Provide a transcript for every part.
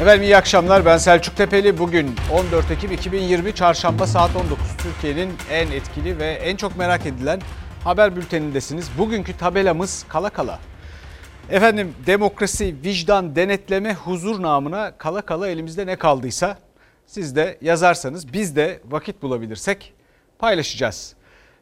Efendim iyi akşamlar ben Selçuk Tepeli. Bugün 14 Ekim 2020 Çarşamba saat 19. Türkiye'nin en etkili ve en çok merak edilen haber bültenindesiniz. Bugünkü tabelamız kala kala. Efendim demokrasi, vicdan, denetleme, huzur namına kala kala elimizde ne kaldıysa siz de yazarsanız biz de vakit bulabilirsek paylaşacağız.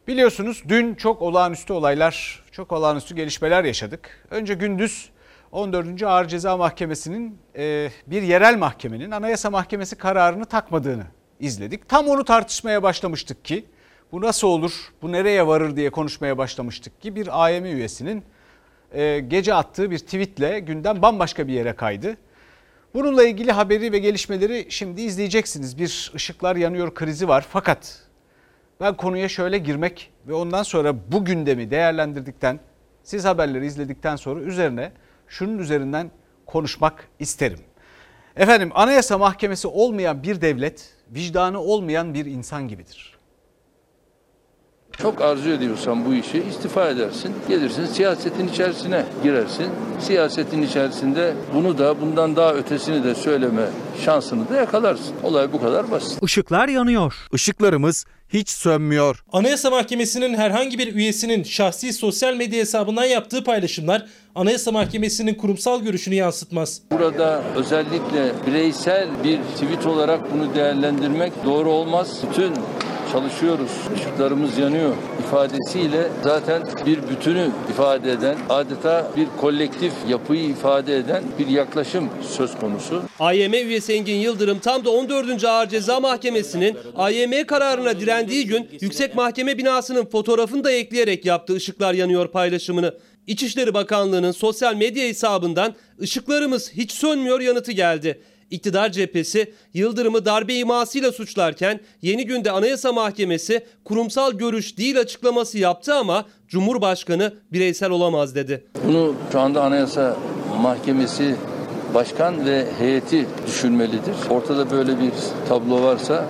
Biliyorsunuz dün çok olağanüstü olaylar, çok olağanüstü gelişmeler yaşadık. Önce gündüz 14. Ağır Ceza Mahkemesi'nin e, bir yerel mahkemenin Anayasa Mahkemesi kararını takmadığını izledik. Tam onu tartışmaya başlamıştık ki bu nasıl olur, bu nereye varır diye konuşmaya başlamıştık ki bir AYM üyesinin e, gece attığı bir tweetle gündem bambaşka bir yere kaydı. Bununla ilgili haberi ve gelişmeleri şimdi izleyeceksiniz. Bir ışıklar yanıyor krizi var fakat ben konuya şöyle girmek ve ondan sonra bu gündemi değerlendirdikten, siz haberleri izledikten sonra üzerine şunun üzerinden konuşmak isterim. Efendim Anayasa Mahkemesi olmayan bir devlet, vicdanı olmayan bir insan gibidir. Çok arzu ediyorsan bu işi istifa edersin. Gelirsin siyasetin içerisine girersin. Siyasetin içerisinde bunu da bundan daha ötesini de söyleme şansını da yakalarsın. Olay bu kadar basit. Işıklar yanıyor. Işıklarımız hiç sönmüyor. Anayasa Mahkemesi'nin herhangi bir üyesinin şahsi sosyal medya hesabından yaptığı paylaşımlar Anayasa Mahkemesi'nin kurumsal görüşünü yansıtmaz. Burada özellikle bireysel bir tweet olarak bunu değerlendirmek doğru olmaz. Bütün çalışıyoruz, ışıklarımız yanıyor ifadesiyle zaten bir bütünü ifade eden, adeta bir kolektif yapıyı ifade eden bir yaklaşım söz konusu. AYM üyesi Engin Yıldırım tam da 14. Ağır Ceza Mahkemesi'nin AYM kararına direndiği gün Yüksek Mahkeme binasının fotoğrafını da ekleyerek yaptı ışıklar yanıyor paylaşımını. İçişleri Bakanlığı'nın sosyal medya hesabından ışıklarımız hiç sönmüyor yanıtı geldi. İktidar cephesi Yıldırım'ı darbe imasıyla suçlarken yeni günde Anayasa Mahkemesi kurumsal görüş değil açıklaması yaptı ama Cumhurbaşkanı bireysel olamaz dedi. Bunu şu anda Anayasa Mahkemesi Başkan ve heyeti düşünmelidir. Ortada böyle bir tablo varsa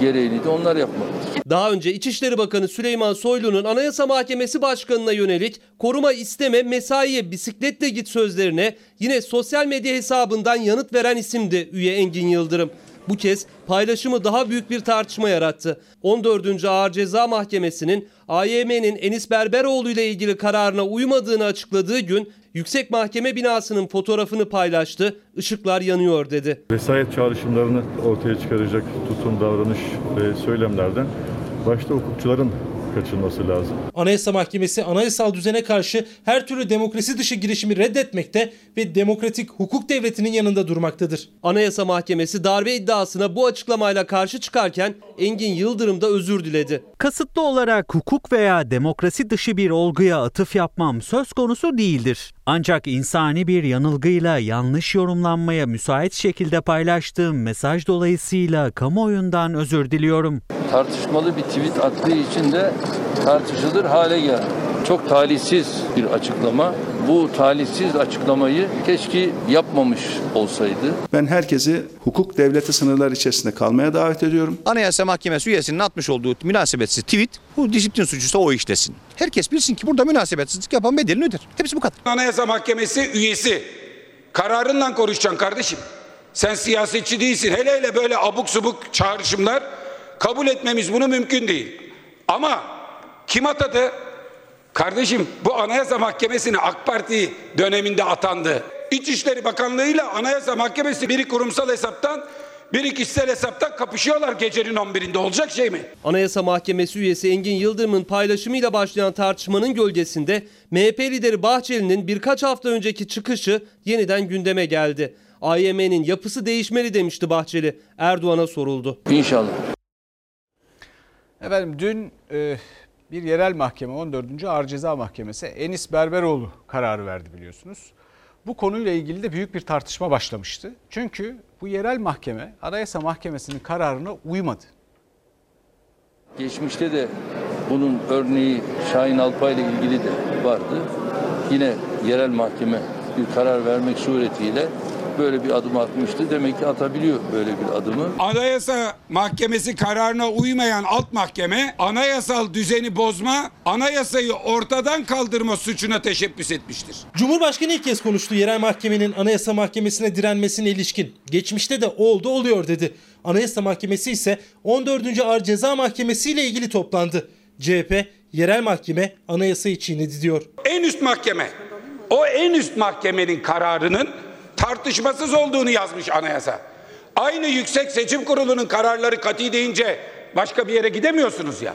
gereğini onlar yapmalıdır. Daha önce İçişleri Bakanı Süleyman Soylu'nun Anayasa Mahkemesi Başkanı'na yönelik koruma isteme mesaiye bisikletle git sözlerine yine sosyal medya hesabından yanıt veren isimdi üye Engin Yıldırım. Bu kez paylaşımı daha büyük bir tartışma yarattı. 14. Ağır Ceza Mahkemesi'nin AYM'nin Enis Berberoğlu ile ilgili kararına uymadığını açıkladığı gün Yüksek Mahkeme binasının fotoğrafını paylaştı. Işıklar yanıyor dedi. Vesayet çağrışımlarını ortaya çıkaracak tutum, davranış ve söylemlerden başta hukukçuların kaçınması lazım. Anayasa Mahkemesi anayasal düzene karşı her türlü demokrasi dışı girişimi reddetmekte ve demokratik hukuk devletinin yanında durmaktadır. Anayasa Mahkemesi darbe iddiasına bu açıklamayla karşı çıkarken Engin Yıldırım da özür diledi. Kasıtlı olarak hukuk veya demokrasi dışı bir olguya atıf yapmam söz konusu değildir. Ancak insani bir yanılgıyla yanlış yorumlanmaya müsait şekilde paylaştığım mesaj dolayısıyla kamuoyundan özür diliyorum. Tartışmalı bir tweet attığı için de tartışılır hale geldi. Çok talihsiz bir açıklama. Bu talihsiz açıklamayı keşke yapmamış olsaydı. Ben herkesi hukuk devleti sınırları içerisinde kalmaya davet ediyorum. Anayasa Mahkemesi üyesinin atmış olduğu münasebetsiz tweet bu disiplin suçuysa o işlesin. Herkes bilsin ki burada münasebetsizlik yapan bedelini öder. Hepsi bu kadar. Anayasa Mahkemesi üyesi. Kararınla konuşacaksın kardeşim. Sen siyasetçi değilsin. Hele hele böyle abuk subuk çağrışımlar kabul etmemiz bunu mümkün değil. Ama kim atadı? Kardeşim bu Anayasa Mahkemesi'ne AK Parti döneminde atandı. İçişleri Bakanlığı ile Anayasa Mahkemesi biri kurumsal hesaptan biri kişisel hesaptan kapışıyorlar gecenin 11'inde olacak şey mi? Anayasa Mahkemesi üyesi Engin Yıldırım'ın paylaşımıyla başlayan tartışmanın gölgesinde MHP lideri Bahçeli'nin birkaç hafta önceki çıkışı yeniden gündeme geldi. AYM'nin yapısı değişmeli demişti Bahçeli. Erdoğan'a soruldu. İnşallah. Efendim dün e, bir yerel mahkeme 14. Ağır Ceza Mahkemesi Enis Berberoğlu kararı verdi biliyorsunuz. Bu konuyla ilgili de büyük bir tartışma başlamıştı. Çünkü bu yerel mahkeme Anayasa Mahkemesi'nin kararına uymadı. Geçmişte de bunun örneği Şahin Alpay ile ilgili de vardı. Yine yerel mahkeme bir karar vermek suretiyle böyle bir adım atmıştı. Demek ki atabiliyor böyle bir adımı. Anayasa Mahkemesi kararına uymayan alt mahkeme anayasal düzeni bozma, anayasayı ortadan kaldırma suçuna teşebbüs etmiştir. Cumhurbaşkanı ilk kez konuştu yerel mahkemenin Anayasa Mahkemesi'ne direnmesine ilişkin. Geçmişte de oldu oluyor dedi. Anayasa Mahkemesi ise 14. Ağır Ceza Mahkemesi ile ilgili toplandı. CHP yerel mahkeme anayasayı çiğnedi diyor. En üst mahkeme, o en üst mahkemenin kararının tartışmasız olduğunu yazmış anayasa. Aynı Yüksek Seçim Kurulu'nun kararları kati deyince başka bir yere gidemiyorsunuz ya.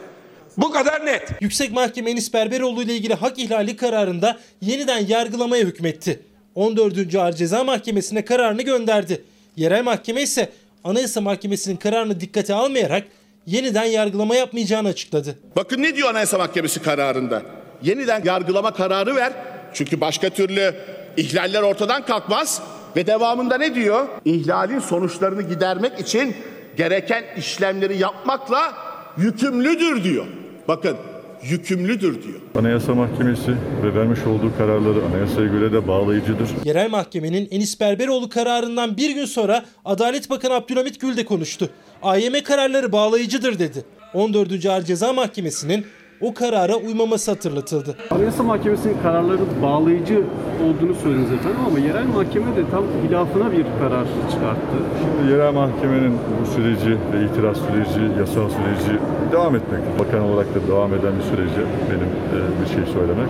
Bu kadar net. Yüksek Mahkeme Enis Berberoğlu ile ilgili hak ihlali kararında yeniden yargılamaya hükmetti. 14. Ağır Ceza Mahkemesi'ne kararını gönderdi. Yerel mahkeme ise Anayasa Mahkemesi'nin kararını dikkate almayarak yeniden yargılama yapmayacağını açıkladı. Bakın ne diyor Anayasa Mahkemesi kararında? Yeniden yargılama kararı ver. Çünkü başka türlü ihlaller ortadan kalkmaz. Ve devamında ne diyor? İhlalin sonuçlarını gidermek için gereken işlemleri yapmakla yükümlüdür diyor. Bakın yükümlüdür diyor. Anayasa Mahkemesi ve vermiş olduğu kararları anayasaya göre de bağlayıcıdır. Yerel mahkemenin Enis Berberoğlu kararından bir gün sonra Adalet Bakanı Abdülhamit Gül de konuştu. AYM kararları bağlayıcıdır dedi. 14. Ağır Ceza Mahkemesi'nin o karara uymaması hatırlatıldı. Anayasa Mahkemesi'nin kararları bağlayıcı olduğunu söylediniz efendim ama yerel mahkeme de tam hilafına bir karar çıkarttı. Şimdi yerel mahkemenin bu süreci ve itiraz süreci, yasal süreci devam etmek. Bakan olarak da devam eden bir süreci benim e, bir şey söylemek.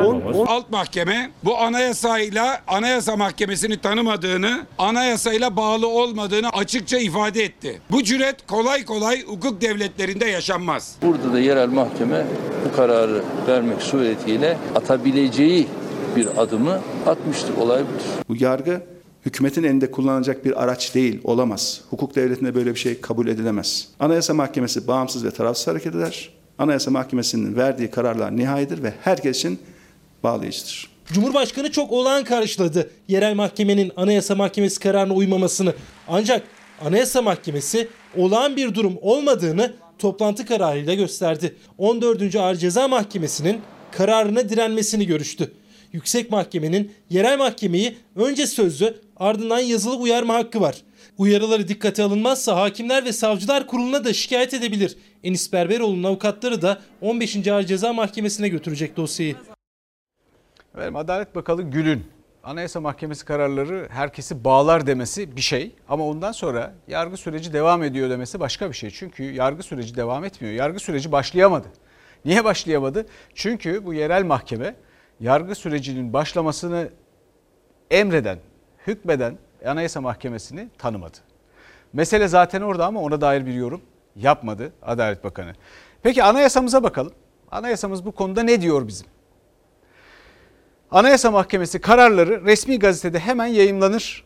Uygulamaz. Alt mahkeme bu anayasayla Anayasa Mahkemesi'ni tanımadığını, anayasayla bağlı olmadığını açıkça ifade etti. Bu cüret kolay kolay hukuk devletlerinde yaşanmaz. Burada da yerel mahkeme bu kararı vermek suretiyle atabileceği bir adımı atmıştır. Olay budur. Bu yargı hükümetin elinde kullanılacak bir araç değil, olamaz. Hukuk devletinde böyle bir şey kabul edilemez. Anayasa Mahkemesi bağımsız ve tarafsız hareket eder. Anayasa Mahkemesi'nin verdiği kararlar nihaidir ve herkes için bağlayıcıdır. Cumhurbaşkanı çok olağan karşıladı yerel mahkemenin Anayasa Mahkemesi kararına uymamasını. Ancak Anayasa Mahkemesi olağan bir durum olmadığını toplantı kararıyla gösterdi. 14. Ağır Ceza Mahkemesi'nin kararına direnmesini görüştü. Yüksek Mahkemenin yerel mahkemeyi önce sözlü ardından yazılı uyarma hakkı var. Uyarıları dikkate alınmazsa hakimler ve savcılar kuruluna da şikayet edebilir. Enis Berberoğlu'nun avukatları da 15. Ağır Ceza Mahkemesi'ne götürecek dosyayı. Efendim, Adalet Bakanı Gül'ün Anayasa Mahkemesi kararları herkesi bağlar demesi bir şey ama ondan sonra yargı süreci devam ediyor demesi başka bir şey. Çünkü yargı süreci devam etmiyor. Yargı süreci başlayamadı. Niye başlayamadı? Çünkü bu yerel mahkeme yargı sürecinin başlamasını emreden, hükmeden Anayasa Mahkemesi'ni tanımadı. Mesele zaten orada ama ona dair bir yorum yapmadı Adalet Bakanı. Peki anayasamıza bakalım. Anayasamız bu konuda ne diyor bizim? Anayasa Mahkemesi kararları resmi gazetede hemen yayımlanır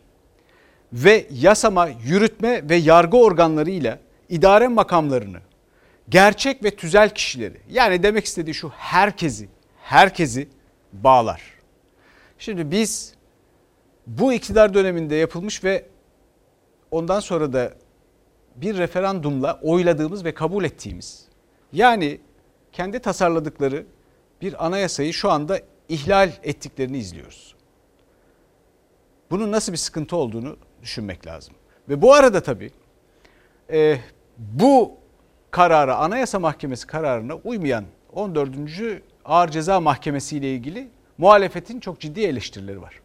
ve yasama, yürütme ve yargı organlarıyla idare makamlarını, gerçek ve tüzel kişileri yani demek istediği şu herkesi, herkesi bağlar. Şimdi biz bu iktidar döneminde yapılmış ve ondan sonra da bir referandumla oyladığımız ve kabul ettiğimiz yani kendi tasarladıkları bir anayasayı şu anda ihlal ettiklerini izliyoruz. Bunun nasıl bir sıkıntı olduğunu düşünmek lazım. Ve bu arada tabii e, bu karara Anayasa Mahkemesi kararına uymayan 14. Ağır Ceza Mahkemesi ile ilgili muhalefetin çok ciddi eleştirileri var.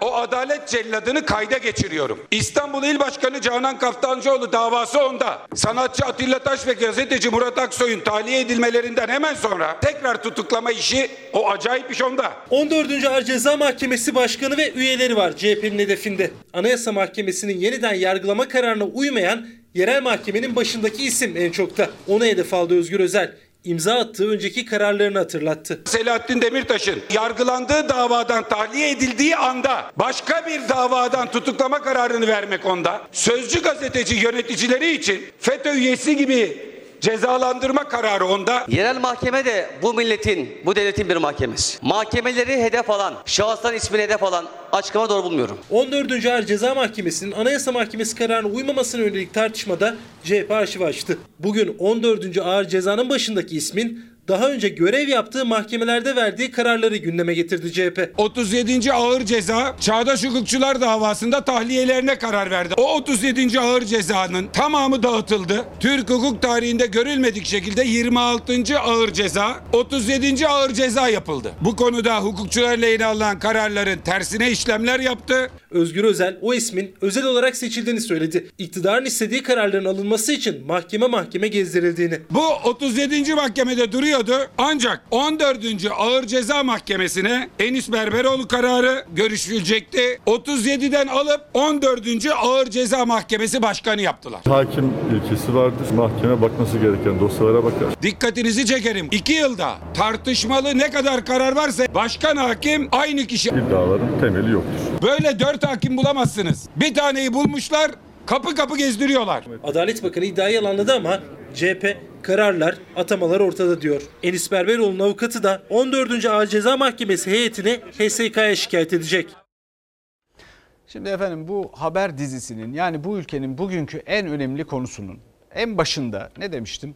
O adalet celladını kayda geçiriyorum. İstanbul İl Başkanı Canan Kaftancıoğlu davası onda. Sanatçı Atilla Taş ve gazeteci Murat Aksoy'un tahliye edilmelerinden hemen sonra tekrar tutuklama işi o acayip iş onda. 14. Ağır Ceza Mahkemesi Başkanı ve üyeleri var CHP'nin hedefinde. Anayasa Mahkemesi'nin yeniden yargılama kararına uymayan yerel mahkemenin başındaki isim en çok da. Ona hedef aldı Özgür Özel. İmza attığı önceki kararlarını hatırlattı. Selahattin Demirtaş'ın yargılandığı davadan tahliye edildiği anda başka bir davadan tutuklama kararını vermek onda. Sözcü gazeteci yöneticileri için FETÖ üyesi gibi cezalandırma kararı onda. Yerel mahkeme de bu milletin, bu devletin bir mahkemesi. Mahkemeleri hedef alan, şahısların ismini hedef alan açıklama doğru bulmuyorum. 14. Ağır Ceza Mahkemesi'nin Anayasa Mahkemesi kararına uymamasına yönelik tartışmada CHP arşiv açtı. Bugün 14. Ağır Ceza'nın başındaki ismin daha önce görev yaptığı mahkemelerde verdiği kararları gündeme getirdi CHP. 37. ağır ceza Çağdaş Hukukçular davasında tahliyelerine karar verdi. O 37. ağır cezanın tamamı dağıtıldı. Türk hukuk tarihinde görülmedik şekilde 26. ağır ceza, 37. ağır ceza yapıldı. Bu konuda hukukçular lehine alınan kararların tersine işlemler yaptı. Özgür Özel o ismin özel olarak seçildiğini söyledi. İktidarın istediği kararların alınması için mahkeme mahkeme gezdirildiğini. Bu 37. mahkemede duruyordu. Ancak 14. Ağır Ceza Mahkemesi'ne Enis Berberoğlu kararı görüşülecekti. 37'den alıp 14. Ağır Ceza Mahkemesi Başkanı yaptılar. Hakim ilkesi vardır. Mahkeme bakması gereken dosyalara bakar. Dikkatinizi çekerim. 2 yılda tartışmalı ne kadar karar varsa başkan hakim aynı kişi. İddiaların temeli yoktur. Böyle 4 hakim bulamazsınız. Bir taneyi bulmuşlar kapı kapı gezdiriyorlar. Adalet Bakanı iddiayı yalanladı ama CHP kararlar, atamalar ortada diyor. Enis Berberoğlu'nun avukatı da 14. Ağır Ceza Mahkemesi heyetini HSK'ya şikayet edecek. Şimdi efendim bu haber dizisinin yani bu ülkenin bugünkü en önemli konusunun en başında ne demiştim?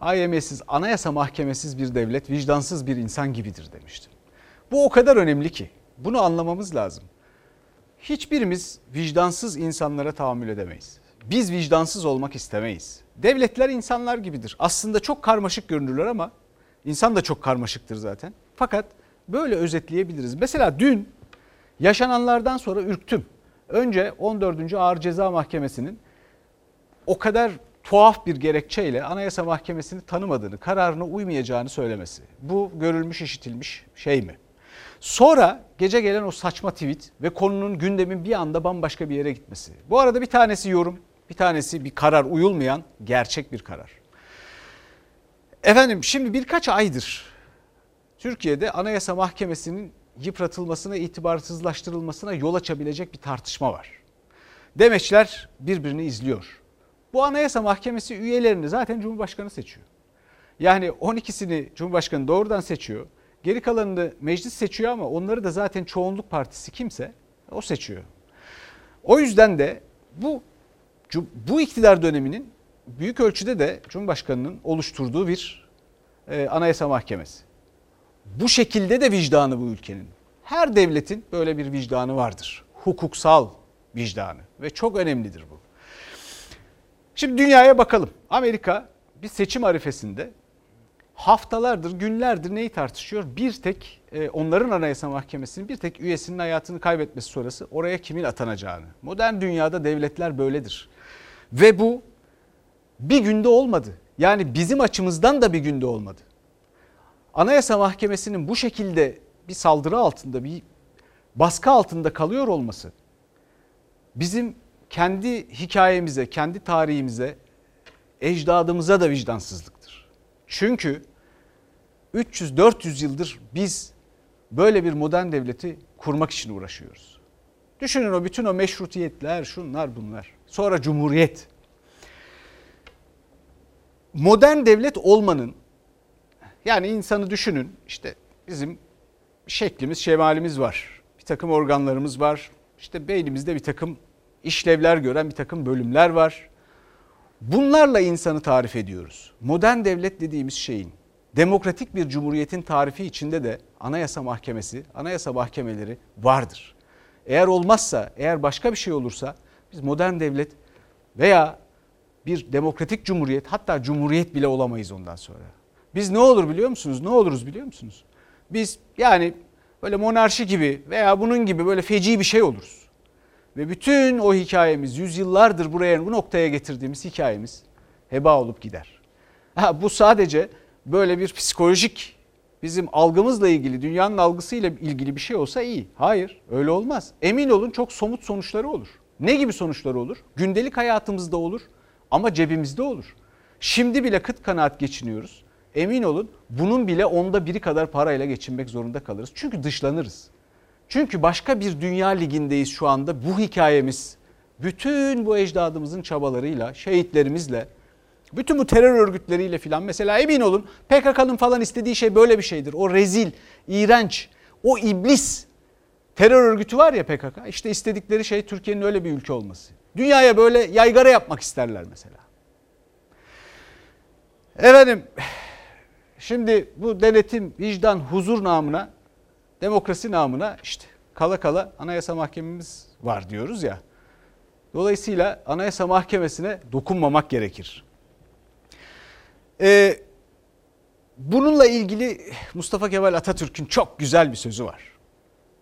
AYM'siz, anayasa mahkemesiz bir devlet vicdansız bir insan gibidir demiştim. Bu o kadar önemli ki bunu anlamamız lazım. Hiçbirimiz vicdansız insanlara tahammül edemeyiz. Biz vicdansız olmak istemeyiz. Devletler insanlar gibidir. Aslında çok karmaşık görünürler ama insan da çok karmaşıktır zaten. Fakat böyle özetleyebiliriz. Mesela dün yaşananlardan sonra ürktüm. Önce 14. Ağır Ceza Mahkemesi'nin o kadar tuhaf bir gerekçeyle Anayasa Mahkemesi'ni tanımadığını, kararına uymayacağını söylemesi. Bu görülmüş, işitilmiş şey mi? Sonra gece gelen o saçma tweet ve konunun gündemin bir anda bambaşka bir yere gitmesi. Bu arada bir tanesi yorum, bir tanesi bir karar uyulmayan gerçek bir karar. Efendim şimdi birkaç aydır Türkiye'de Anayasa Mahkemesi'nin yıpratılmasına, itibarsızlaştırılmasına yol açabilecek bir tartışma var. Demeçler birbirini izliyor. Bu Anayasa Mahkemesi üyelerini zaten Cumhurbaşkanı seçiyor. Yani 12'sini Cumhurbaşkanı doğrudan seçiyor. Geri kalanını meclis seçiyor ama onları da zaten çoğunluk partisi kimse o seçiyor. O yüzden de bu bu iktidar döneminin büyük ölçüde de Cumhurbaşkanı'nın oluşturduğu bir e, anayasa mahkemesi. Bu şekilde de vicdanı bu ülkenin. Her devletin böyle bir vicdanı vardır. Hukuksal vicdanı ve çok önemlidir bu. Şimdi dünyaya bakalım. Amerika bir seçim arifesinde haftalardır, günlerdir neyi tartışıyor? Bir tek e, onların anayasa mahkemesinin bir tek üyesinin hayatını kaybetmesi sonrası oraya kimin atanacağını. Modern dünyada devletler böyledir. Ve bu bir günde olmadı. Yani bizim açımızdan da bir günde olmadı. Anayasa Mahkemesi'nin bu şekilde bir saldırı altında, bir baskı altında kalıyor olması bizim kendi hikayemize, kendi tarihimize, ecdadımıza da vicdansızlıktır. Çünkü 300-400 yıldır biz böyle bir modern devleti kurmak için uğraşıyoruz. Düşünün o bütün o meşrutiyetler, şunlar bunlar. Sonra cumhuriyet. Modern devlet olmanın yani insanı düşünün işte bizim şeklimiz, şemalimiz var. Bir takım organlarımız var. İşte beynimizde bir takım işlevler gören bir takım bölümler var. Bunlarla insanı tarif ediyoruz. Modern devlet dediğimiz şeyin demokratik bir cumhuriyetin tarifi içinde de anayasa mahkemesi, anayasa mahkemeleri vardır. Eğer olmazsa, eğer başka bir şey olursa biz modern devlet veya bir demokratik cumhuriyet hatta cumhuriyet bile olamayız ondan sonra. Biz ne olur biliyor musunuz? Ne oluruz biliyor musunuz? Biz yani böyle monarşi gibi veya bunun gibi böyle feci bir şey oluruz. Ve bütün o hikayemiz yüzyıllardır buraya bu noktaya getirdiğimiz hikayemiz heba olup gider. Ha, bu sadece böyle bir psikolojik bizim algımızla ilgili dünyanın algısıyla ilgili bir şey olsa iyi. Hayır öyle olmaz. Emin olun çok somut sonuçları olur. Ne gibi sonuçları olur? Gündelik hayatımızda olur ama cebimizde olur. Şimdi bile kıt kanaat geçiniyoruz. Emin olun bunun bile onda biri kadar parayla geçinmek zorunda kalırız. Çünkü dışlanırız. Çünkü başka bir dünya ligindeyiz şu anda. Bu hikayemiz bütün bu ecdadımızın çabalarıyla, şehitlerimizle, bütün bu terör örgütleriyle filan mesela emin olun PKK'nın falan istediği şey böyle bir şeydir. O rezil, iğrenç, o iblis terör örgütü var ya PKK. İşte istedikleri şey Türkiye'nin öyle bir ülke olması. Dünyaya böyle yaygara yapmak isterler mesela. Efendim Şimdi bu denetim, vicdan, huzur namına, demokrasi namına işte kala kala Anayasa Mahkememiz var diyoruz ya. Dolayısıyla Anayasa Mahkemesi'ne dokunmamak gerekir. Ee, bununla ilgili Mustafa Kemal Atatürk'ün çok güzel bir sözü var.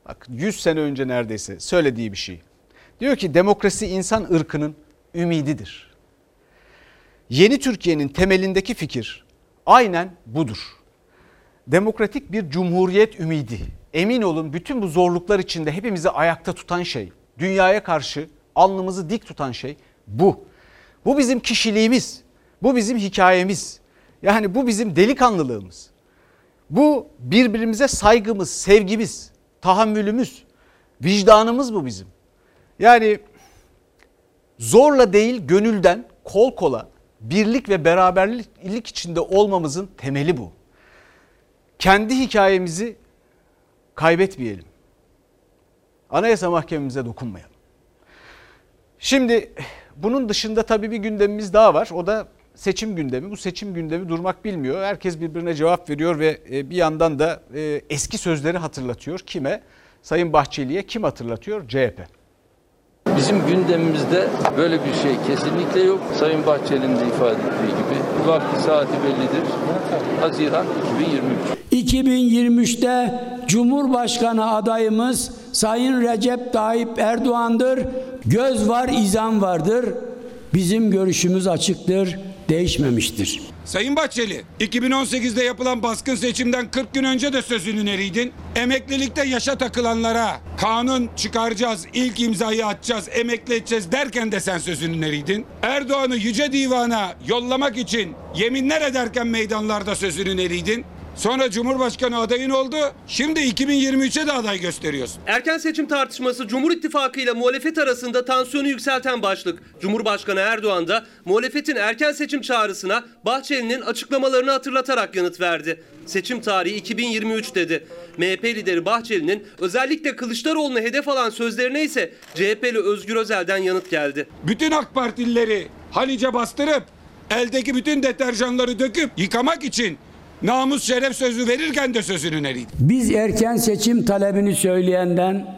Bak 100 sene önce neredeyse söylediği bir şey. Diyor ki demokrasi insan ırkının ümididir. Yeni Türkiye'nin temelindeki fikir aynen budur. Demokratik bir cumhuriyet ümidi. Emin olun bütün bu zorluklar içinde hepimizi ayakta tutan şey, dünyaya karşı alnımızı dik tutan şey bu. Bu bizim kişiliğimiz. Bu bizim hikayemiz. Yani bu bizim delikanlılığımız. Bu birbirimize saygımız, sevgimiz, tahammülümüz, vicdanımız bu bizim. Yani zorla değil gönülden kol kola birlik ve beraberlik içinde olmamızın temeli bu. Kendi hikayemizi kaybetmeyelim. Anayasa Mahkememize dokunmayalım. Şimdi bunun dışında tabii bir gündemimiz daha var. O da seçim gündemi. Bu seçim gündemi durmak bilmiyor. Herkes birbirine cevap veriyor ve e, bir yandan da e, eski sözleri hatırlatıyor. Kime? Sayın Bahçeli'ye kim hatırlatıyor? CHP. Bizim gündemimizde böyle bir şey kesinlikle yok. Sayın Bahçeli'nin de ifade ettiği gibi vakti saati bellidir. Haziran 2023. 2023'te Cumhurbaşkanı adayımız Sayın Recep Tayyip Erdoğan'dır. Göz var, izan vardır. Bizim görüşümüz açıktır, değişmemiştir. Sayın Bahçeli, 2018'de yapılan baskın seçimden 40 gün önce de sözünün eriydi. Emeklilikte yaşa takılanlara kanun çıkaracağız, ilk imzayı atacağız, emekli edeceğiz derken de sen sözünün eriydin. Erdoğan'ı Yüce Divan'a yollamak için yeminler ederken meydanlarda sözünün eriydin. Sonra Cumhurbaşkanı adayın oldu. Şimdi 2023'e de aday gösteriyorsun. Erken seçim tartışması Cumhur İttifakı ile muhalefet arasında tansiyonu yükselten başlık. Cumhurbaşkanı Erdoğan da muhalefetin erken seçim çağrısına Bahçeli'nin açıklamalarını hatırlatarak yanıt verdi. Seçim tarihi 2023 dedi. MHP lideri Bahçeli'nin özellikle Kılıçdaroğlu'na hedef alan sözlerine ise CHP'li Özgür Özel'den yanıt geldi. Bütün AK Partilileri Halice bastırıp eldeki bütün deterjanları döküp yıkamak için namus şeref sözü verirken de sözünün eriydi. Biz erken seçim talebini söyleyenden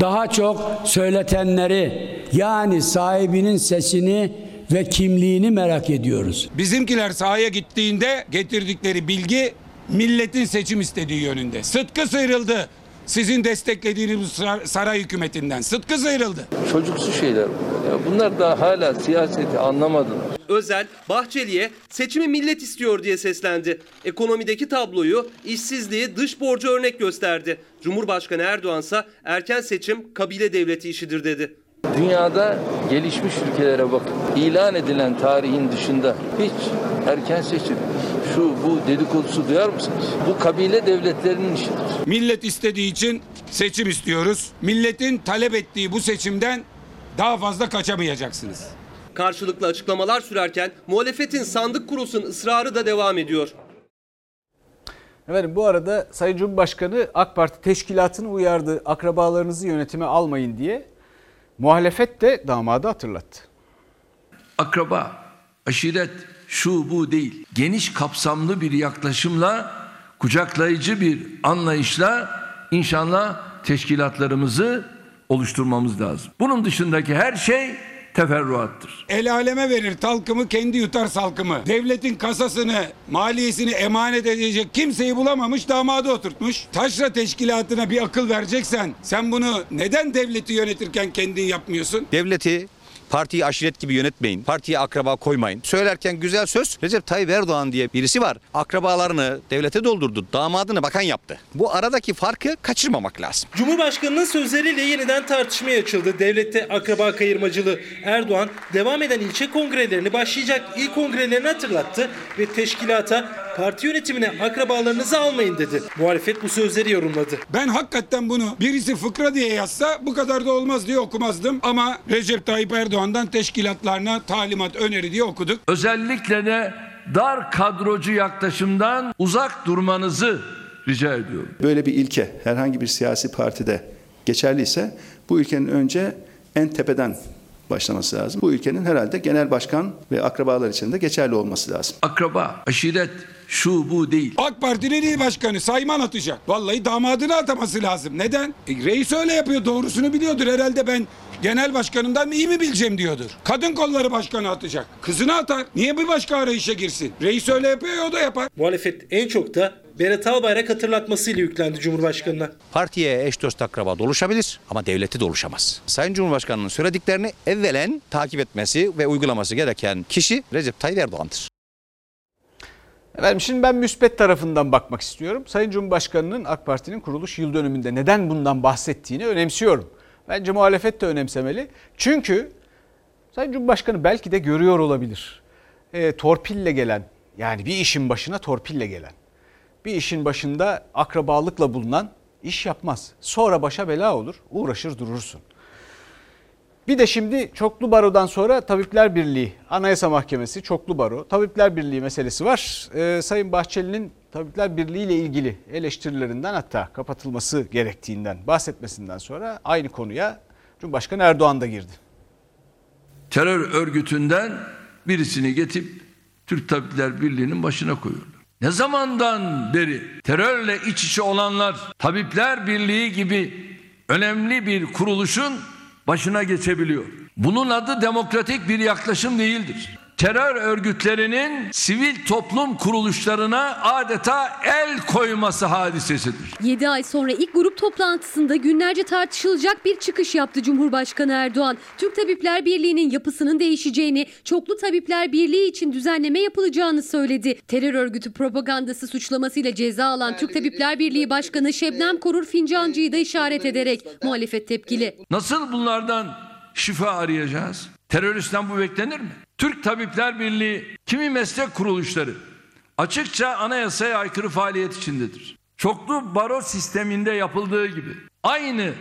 daha çok söyletenleri yani sahibinin sesini ve kimliğini merak ediyoruz. Bizimkiler sahaya gittiğinde getirdikleri bilgi milletin seçim istediği yönünde. Sıtkı sıyrıldı. Sizin desteklediğiniz saray hükümetinden Sıtkı sıyrıldı. Çocuksu şeyler bunlar. Ya bunlar da hala siyaseti anlamadılar. Özel, Bahçeli'ye seçimi millet istiyor diye seslendi. Ekonomideki tabloyu, işsizliği, dış borcu örnek gösterdi. Cumhurbaşkanı Erdoğan ise erken seçim kabile devleti işidir dedi. Dünyada gelişmiş ülkelere bakın. İlan edilen tarihin dışında hiç erken seçim, şu bu dedikodusu duyar mısınız? Bu kabile devletlerinin işidir. Millet istediği için seçim istiyoruz. Milletin talep ettiği bu seçimden daha fazla kaçamayacaksınız. Karşılıklı açıklamalar sürerken muhalefetin sandık kurulsun ısrarı da devam ediyor. Efendim bu arada Sayın Cumhurbaşkanı AK Parti teşkilatını uyardı. Akrabalarınızı yönetime almayın diye. Muhalefet de damadı hatırlattı. Akraba, aşiret, şu bu değil. Geniş kapsamlı bir yaklaşımla, kucaklayıcı bir anlayışla inşallah teşkilatlarımızı oluşturmamız lazım. Bunun dışındaki her şey teferruattır. El aleme verir talkımı kendi yutar salkımı. Devletin kasasını, maliyesini emanet edecek kimseyi bulamamış damadı oturtmuş. Taşra teşkilatına bir akıl vereceksen sen bunu neden devleti yönetirken kendin yapmıyorsun? Devleti Partiyi aşiret gibi yönetmeyin. Partiye akraba koymayın. Söylerken güzel söz Recep Tayyip Erdoğan diye birisi var. Akrabalarını devlete doldurdu. Damadını bakan yaptı. Bu aradaki farkı kaçırmamak lazım. Cumhurbaşkanının sözleriyle yeniden tartışmaya açıldı. Devlette akraba kayırmacılığı. Erdoğan devam eden ilçe kongrelerini başlayacak ilk kongrelerini hatırlattı ve teşkilata parti yönetimine akrabalarınızı almayın dedi. Muhalefet bu sözleri yorumladı. Ben hakikaten bunu birisi fıkra diye yazsa bu kadar da olmaz diye okumazdım. Ama Recep Tayyip Erdoğan'dan teşkilatlarına talimat öneri diye okuduk. Özellikle de dar kadrocu yaklaşımdan uzak durmanızı rica ediyorum. Böyle bir ilke herhangi bir siyasi partide geçerliyse bu ülkenin önce en tepeden başlaması lazım. Bu ülkenin herhalde genel başkan ve akrabalar için de geçerli olması lazım. Akraba, aşiret, şu bu değil. AK Parti'nin il başkanı Sayman atacak. Vallahi damadını ataması lazım. Neden? E, reis öyle yapıyor. Doğrusunu biliyordur. Herhalde ben genel başkanımdan iyi mi bileceğim diyordur. Kadın kolları başkanı atacak. Kızını atar. Niye bir başka arayışa girsin? Reis öyle yapıyor ya o da yapar. Muhalefet en çok da Berat Albayrak hatırlatmasıyla yüklendi Cumhurbaşkanı'na. Partiye eş dost akraba doluşabilir ama devleti doluşamaz. Sayın Cumhurbaşkanı'nın söylediklerini evvelen takip etmesi ve uygulaması gereken kişi Recep Tayyip Erdoğan'dır. Efendim şimdi ben müspet tarafından bakmak istiyorum. Sayın Cumhurbaşkanı'nın AK Parti'nin kuruluş yıl dönümünde neden bundan bahsettiğini önemsiyorum. Bence muhalefet de önemsemeli. Çünkü Sayın Cumhurbaşkanı belki de görüyor olabilir. E, torpille gelen yani bir işin başına torpille gelen. Bir işin başında akrabalıkla bulunan iş yapmaz. Sonra başa bela olur uğraşır durursun. Bir de şimdi çoklu barodan sonra Tabipler Birliği, Anayasa Mahkemesi, çoklu baro, Tabipler Birliği meselesi var. Ee, Sayın Bahçeli'nin Tabipler Birliği ile ilgili eleştirilerinden hatta kapatılması gerektiğinden bahsetmesinden sonra aynı konuya Cumhurbaşkanı Erdoğan da girdi. Terör örgütünden birisini getirip Türk Tabipler Birliği'nin başına koyuyorlar. Ne zamandan beri terörle iç içe olanlar Tabipler Birliği gibi önemli bir kuruluşun başına geçebiliyor. Bunun adı demokratik bir yaklaşım değildir. Terör örgütlerinin sivil toplum kuruluşlarına adeta el koyması hadisesidir. 7 ay sonra ilk grup toplantısında günlerce tartışılacak bir çıkış yaptı Cumhurbaşkanı Erdoğan. Türk Tabipler Birliği'nin yapısının değişeceğini, çoklu Tabipler Birliği için düzenleme yapılacağını söyledi. Terör örgütü propagandası suçlamasıyla ceza alan Türk Tabipler Birliği Başkanı Şebnem Korur Fincancı'yı da işaret ederek muhalefet tepkili. Nasıl bunlardan şifa arayacağız? Teröristten bu beklenir mi? Türk Tabipler Birliği kimi meslek kuruluşları açıkça anayasaya aykırı faaliyet içindedir. Çoklu baro sisteminde yapıldığı gibi aynı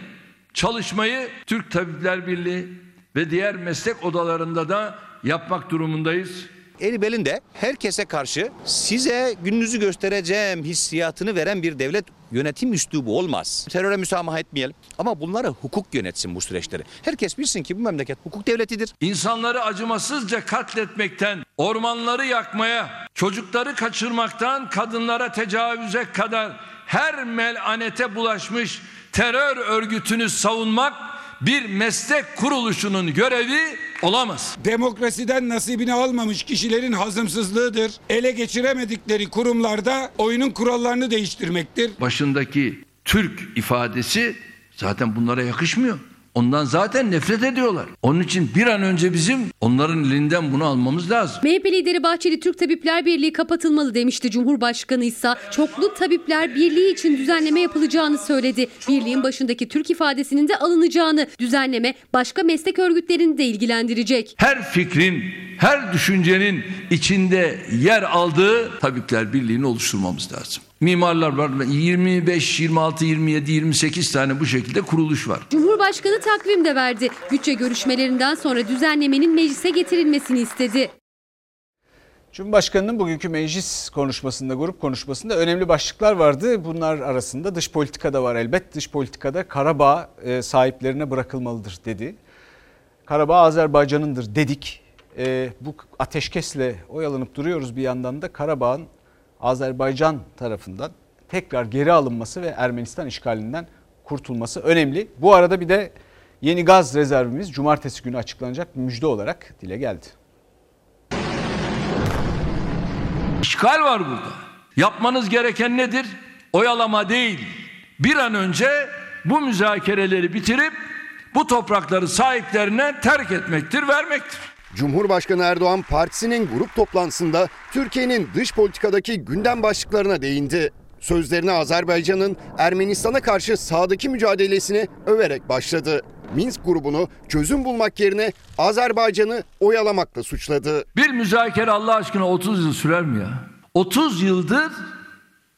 çalışmayı Türk Tabipler Birliği ve diğer meslek odalarında da yapmak durumundayız. Eli belinde herkese karşı size gününüzü göstereceğim hissiyatını veren bir devlet yönetim üslubu olmaz. Teröre müsamaha etmeyelim ama bunları hukuk yönetsin bu süreçleri. Herkes bilsin ki bu memleket hukuk devletidir. İnsanları acımasızca katletmekten, ormanları yakmaya, çocukları kaçırmaktan, kadınlara tecavüze kadar her melanete bulaşmış terör örgütünü savunmak bir meslek kuruluşunun görevi olamaz. Demokrasiden nasibini almamış kişilerin hazımsızlığıdır. Ele geçiremedikleri kurumlarda oyunun kurallarını değiştirmektir. Başındaki Türk ifadesi zaten bunlara yakışmıyor. Ondan zaten nefret ediyorlar. Onun için bir an önce bizim onların elinden bunu almamız lazım. MHP lideri Bahçeli Türk Tabipler Birliği kapatılmalı demişti. Cumhurbaşkanı ise çoklu Tabipler Birliği için düzenleme yapılacağını söyledi. Birliğin başındaki Türk ifadesinin de alınacağını, düzenleme başka meslek örgütlerini de ilgilendirecek. Her fikrin, her düşüncenin içinde yer aldığı Tabipler Birliği'ni oluşturmamız lazım. Mimarlar var. 25, 26, 27, 28 tane bu şekilde kuruluş var. Cumhurbaşkanı takvim de verdi. Bütçe görüşmelerinden sonra düzenlemenin meclise getirilmesini istedi. Cumhurbaşkanının bugünkü meclis konuşmasında, grup konuşmasında önemli başlıklar vardı. Bunlar arasında dış politikada var elbet. Dış politikada Karabağ e, sahiplerine bırakılmalıdır dedi. Karabağ Azerbaycan'ındır dedik. E, bu ateşkesle oyalanıp duruyoruz bir yandan da Karabağ'ın Azerbaycan tarafından tekrar geri alınması ve Ermenistan işgalinden kurtulması önemli. Bu arada bir de yeni gaz rezervimiz cumartesi günü açıklanacak müjde olarak dile geldi. İşgal var burada. Yapmanız gereken nedir? Oyalama değil. Bir an önce bu müzakereleri bitirip bu toprakları sahiplerine terk etmektir, vermektir. Cumhurbaşkanı Erdoğan partisinin grup toplantısında Türkiye'nin dış politikadaki gündem başlıklarına değindi. Sözlerine Azerbaycan'ın Ermenistan'a karşı sahadaki mücadelesini överek başladı. Minsk grubunu çözüm bulmak yerine Azerbaycan'ı oyalamakla suçladı. Bir müzakere Allah aşkına 30 yıl sürer mi ya? 30 yıldır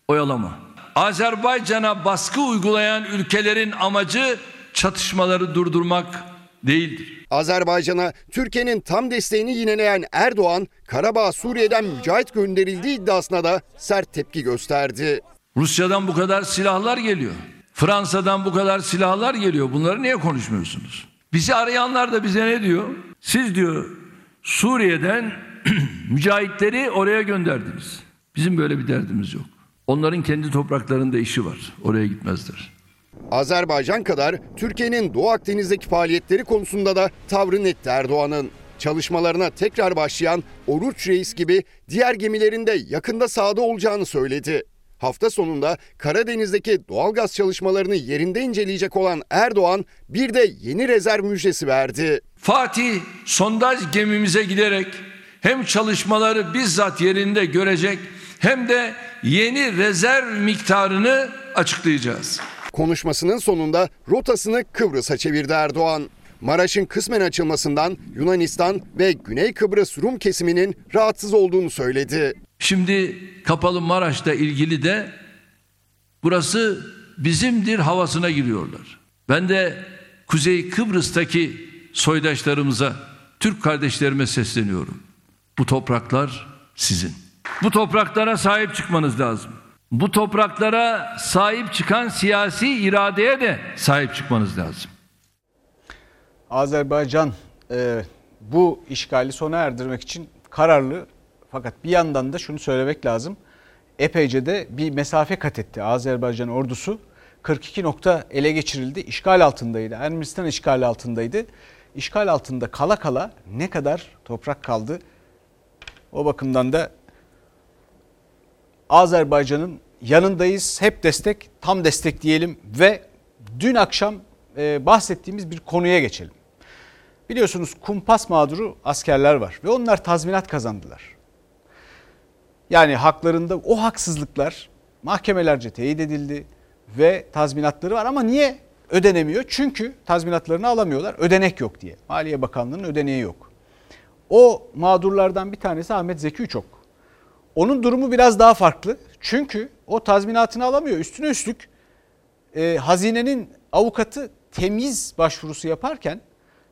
oyalama. Azerbaycan'a baskı uygulayan ülkelerin amacı çatışmaları durdurmak değildir. Azerbaycan'a Türkiye'nin tam desteğini yineleyen Erdoğan, Karabağ Suriye'den mücahit gönderildiği iddiasına da sert tepki gösterdi. Rusya'dan bu kadar silahlar geliyor. Fransa'dan bu kadar silahlar geliyor. Bunları niye konuşmuyorsunuz? Bizi arayanlar da bize ne diyor? Siz diyor Suriye'den mücahitleri oraya gönderdiniz. Bizim böyle bir derdimiz yok. Onların kendi topraklarında işi var. Oraya gitmezler. Azerbaycan kadar Türkiye'nin Doğu Akdeniz'deki faaliyetleri konusunda da tavrı netti Erdoğan'ın. Çalışmalarına tekrar başlayan Oruç Reis gibi diğer gemilerin de yakında sahada olacağını söyledi. Hafta sonunda Karadeniz'deki doğalgaz çalışmalarını yerinde inceleyecek olan Erdoğan bir de yeni rezerv müjdesi verdi. Fatih sondaj gemimize giderek hem çalışmaları bizzat yerinde görecek hem de yeni rezerv miktarını açıklayacağız. Konuşmasının sonunda rotasını Kıbrıs'a çevirdi Erdoğan. Maraş'ın kısmen açılmasından Yunanistan ve Güney Kıbrıs Rum kesiminin rahatsız olduğunu söyledi. Şimdi Kapalı Maraş'ta ilgili de burası bizimdir havasına giriyorlar. Ben de Kuzey Kıbrıs'taki soydaşlarımıza, Türk kardeşlerime sesleniyorum. Bu topraklar sizin. Bu topraklara sahip çıkmanız lazım. Bu topraklara sahip çıkan siyasi iradeye de sahip çıkmanız lazım. Azerbaycan e, bu işgali sona erdirmek için kararlı fakat bir yandan da şunu söylemek lazım. Epeyce de bir mesafe kat etti Azerbaycan ordusu. 42 nokta ele geçirildi. İşgal altındaydı. Ermenistan işgali altındaydı. İşgal altında kala kala ne kadar toprak kaldı? O bakımdan da Azerbaycan'ın yanındayız. Hep destek, tam destek diyelim ve dün akşam e, bahsettiğimiz bir konuya geçelim. Biliyorsunuz kumpas mağduru askerler var ve onlar tazminat kazandılar. Yani haklarında o haksızlıklar mahkemelerce teyit edildi ve tazminatları var ama niye ödenemiyor? Çünkü tazminatlarını alamıyorlar. Ödenek yok diye. Maliye Bakanlığı'nın ödeneği yok. O mağdurlardan bir tanesi Ahmet Zeki Üçok. Onun durumu biraz daha farklı. Çünkü o tazminatını alamıyor. Üstüne üstlük e, hazinenin avukatı temiz başvurusu yaparken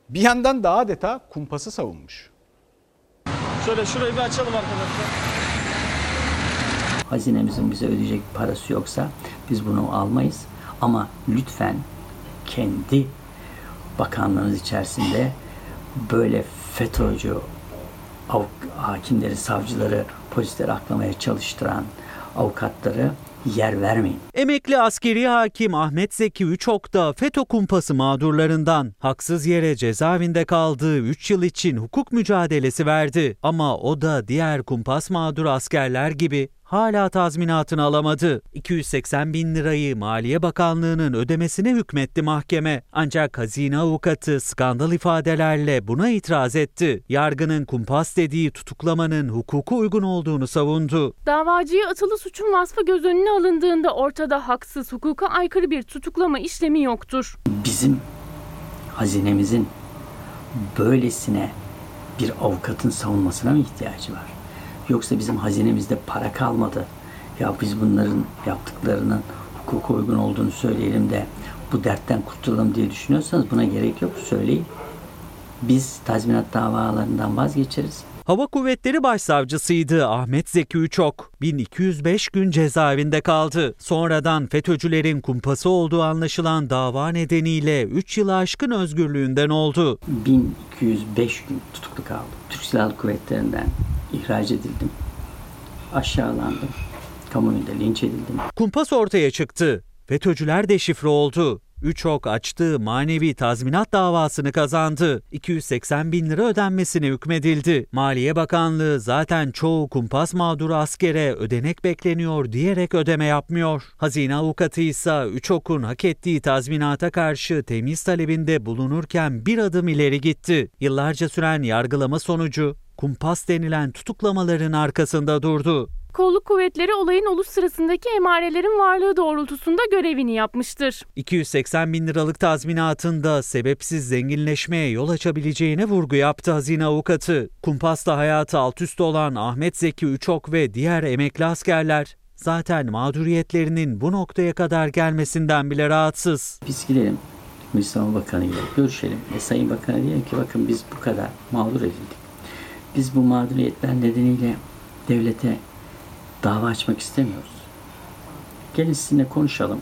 bir yandan da adeta kumpası savunmuş. Şöyle şurayı bir açalım arkadaşlar. Hazinemizin bize ödeyecek parası yoksa biz bunu almayız. Ama lütfen kendi bakanlığınız içerisinde böyle FETÖ'cü hakimleri, savcıları, polisleri aklamaya çalıştıran avukatları yer vermeyin. Emekli askeri hakim Ahmet Zeki Üçok da FETÖ kumpası mağdurlarından haksız yere cezaevinde kaldığı 3 yıl için hukuk mücadelesi verdi. Ama o da diğer kumpas mağdur askerler gibi hala tazminatını alamadı. 280 bin lirayı Maliye Bakanlığı'nın ödemesine hükmetti mahkeme. Ancak hazine avukatı skandal ifadelerle buna itiraz etti. Yargının kumpas dediği tutuklamanın hukuku uygun olduğunu savundu. Davacıya atılı suçun vasfı göz önüne alındığında ortada haksız, hukuka aykırı bir tutuklama işlemi yoktur. Bizim hazinemizin böylesine bir avukatın savunmasına mı ihtiyacı var? Yoksa bizim hazinemizde para kalmadı. Ya biz bunların yaptıklarının hukuka uygun olduğunu söyleyelim de bu dertten kurtulalım diye düşünüyorsanız buna gerek yok söyleyin. Biz tazminat davalarından vazgeçeriz. Hava Kuvvetleri Başsavcısıydı Ahmet Zeki Üçok. 1205 gün cezaevinde kaldı. Sonradan FETÖ'cülerin kumpası olduğu anlaşılan dava nedeniyle 3 yılı aşkın özgürlüğünden oldu. 1205 gün tutuklu kaldım. Türk Silahlı Kuvvetleri'nden ihraç edildim. Aşağılandım. Kamuoyunda linç edildim. Kumpas ortaya çıktı. FETÖ'cüler deşifre oldu. Üçok açtığı manevi tazminat davasını kazandı. 280 bin lira ödenmesine hükmedildi. Maliye Bakanlığı zaten çoğu kumpas mağduru askere ödenek bekleniyor diyerek ödeme yapmıyor. Hazine avukatı ise Üçok'un hak ettiği tazminata karşı temiz talebinde bulunurken bir adım ileri gitti. Yıllarca süren yargılama sonucu kumpas denilen tutuklamaların arkasında durdu. Kolluk kuvvetleri olayın oluş sırasındaki emarelerin varlığı doğrultusunda görevini yapmıştır. 280 bin liralık tazminatında sebepsiz zenginleşmeye yol açabileceğine vurgu yaptı hazine avukatı. Kumpasla hayatı alt üst olan Ahmet Zeki Üçok ve diğer emekli askerler zaten mağduriyetlerinin bu noktaya kadar gelmesinden bile rahatsız. Biz gidelim Müslüman Bakanı ile görüşelim ve Sayın Bakan'a diyelim ki bakın biz bu kadar mağdur edildik. Biz bu mağduriyetler nedeniyle devlete dava açmak istemiyoruz. Gelin sizinle konuşalım.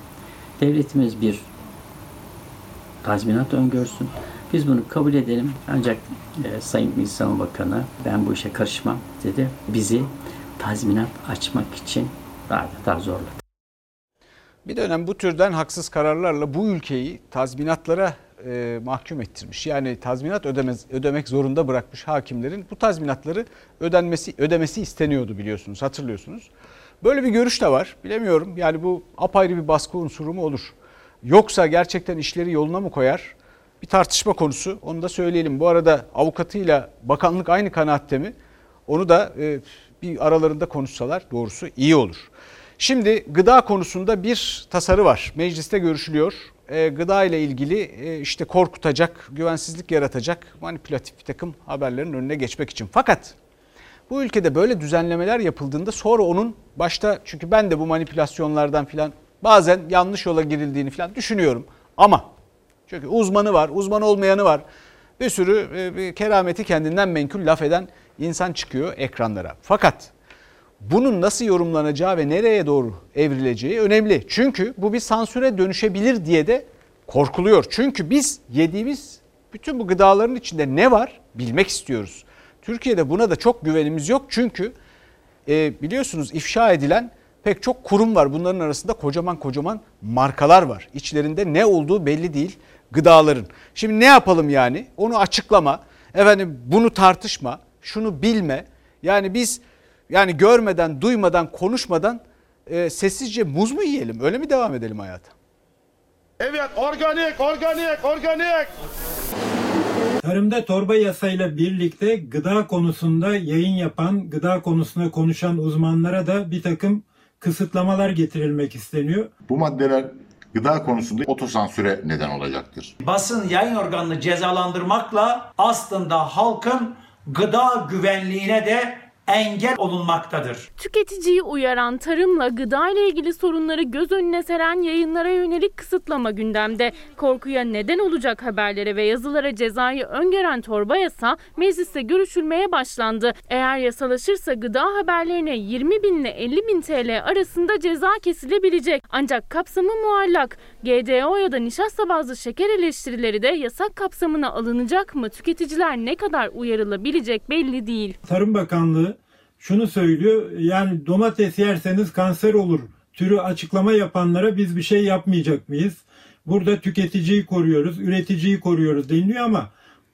Devletimiz bir tazminat öngörsün. Biz bunu kabul edelim. Ancak e, Sayın Milli Bakanı ben bu işe karışmam dedi. Bizi tazminat açmak için adeta zorladı. Bir dönem bu türden haksız kararlarla bu ülkeyi tazminatlara e, mahkum ettirmiş. Yani tazminat ödemez, ödemek zorunda bırakmış hakimlerin bu tazminatları ödenmesi ödemesi isteniyordu biliyorsunuz hatırlıyorsunuz. Böyle bir görüş de var. Bilemiyorum yani bu apayrı bir baskı unsuru mu olur? Yoksa gerçekten işleri yoluna mı koyar? Bir tartışma konusu. Onu da söyleyelim. Bu arada avukatıyla bakanlık aynı kanaatte mi? Onu da e, bir aralarında konuşsalar doğrusu iyi olur. Şimdi gıda konusunda bir tasarı var. Mecliste görüşülüyor. E, gıda ile ilgili e, işte korkutacak, güvensizlik yaratacak manipülatif bir takım haberlerin önüne geçmek için. Fakat bu ülkede böyle düzenlemeler yapıldığında sonra onun başta çünkü ben de bu manipülasyonlardan filan bazen yanlış yola girildiğini filan düşünüyorum. Ama çünkü uzmanı var, uzman olmayanı var. Bir sürü e, kerameti kendinden menkul laf eden insan çıkıyor ekranlara. Fakat bunun nasıl yorumlanacağı ve nereye doğru evrileceği önemli. Çünkü bu bir sansüre dönüşebilir diye de korkuluyor. Çünkü biz yediğimiz bütün bu gıdaların içinde ne var bilmek istiyoruz. Türkiye'de buna da çok güvenimiz yok. Çünkü e, biliyorsunuz ifşa edilen pek çok kurum var. Bunların arasında kocaman kocaman markalar var. İçlerinde ne olduğu belli değil gıdaların. Şimdi ne yapalım yani? Onu açıklama. Efendim bunu tartışma. Şunu bilme. Yani biz yani görmeden, duymadan, konuşmadan e, sessizce muz mu yiyelim? Öyle mi devam edelim hayata? Evet, organik, organik, organik. Tarımda torba yasayla birlikte gıda konusunda yayın yapan, gıda konusunda konuşan uzmanlara da bir takım kısıtlamalar getirilmek isteniyor. Bu maddeler gıda konusunda otosansüre neden olacaktır. Basın yayın organını cezalandırmakla aslında halkın gıda güvenliğine de engel olunmaktadır. Tüketiciyi uyaran tarımla gıda ile ilgili sorunları göz önüne seren yayınlara yönelik kısıtlama gündemde. Korkuya neden olacak haberlere ve yazılara cezayı öngören torba yasa mecliste görüşülmeye başlandı. Eğer yasalaşırsa gıda haberlerine 20 bin ile 50 bin TL arasında ceza kesilebilecek. Ancak kapsamı muallak. GDO ya da nişasta bazlı şeker eleştirileri de yasak kapsamına alınacak mı? Tüketiciler ne kadar uyarılabilecek belli değil. Tarım Bakanlığı şunu söylüyor yani domates yerseniz kanser olur türü açıklama yapanlara biz bir şey yapmayacak mıyız? Burada tüketiciyi koruyoruz, üreticiyi koruyoruz deniliyor ama